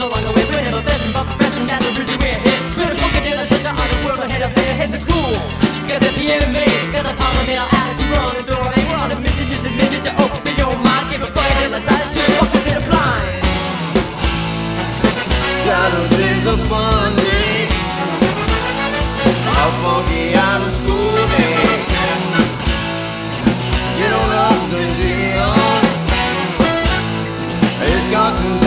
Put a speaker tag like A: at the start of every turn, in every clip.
A: so long away from never been but pressing down the bruising we're hit We're the poker dealer, shut the other world ahead of their heads are cool. Got the enemy, got the problem in our attitude run the door and we're on a mission just admitted to open your mind Give a fight and let's attitude, open to the blind
B: Saturdays are fun days I'll funky out of school days? Get on up the deal It's got to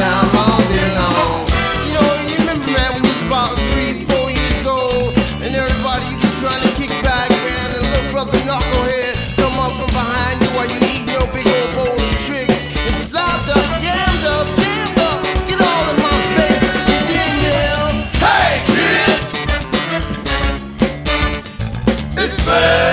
B: trying to kick back and a little brother knucklehead come up from behind you while you eat your big old bowl of Trix. And slobbed up, yammed up, damned up, get all in my face. And then yell, Hey kids, it's bad.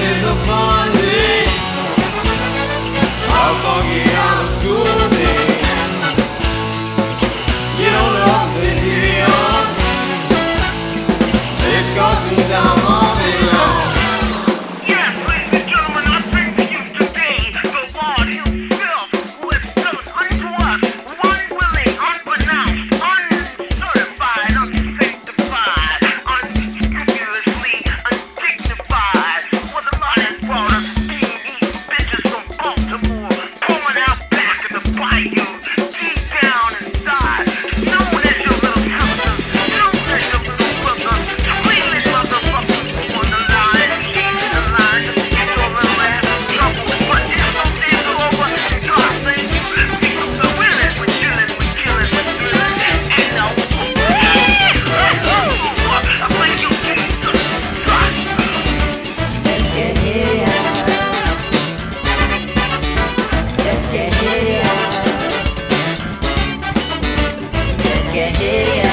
A: get idiot.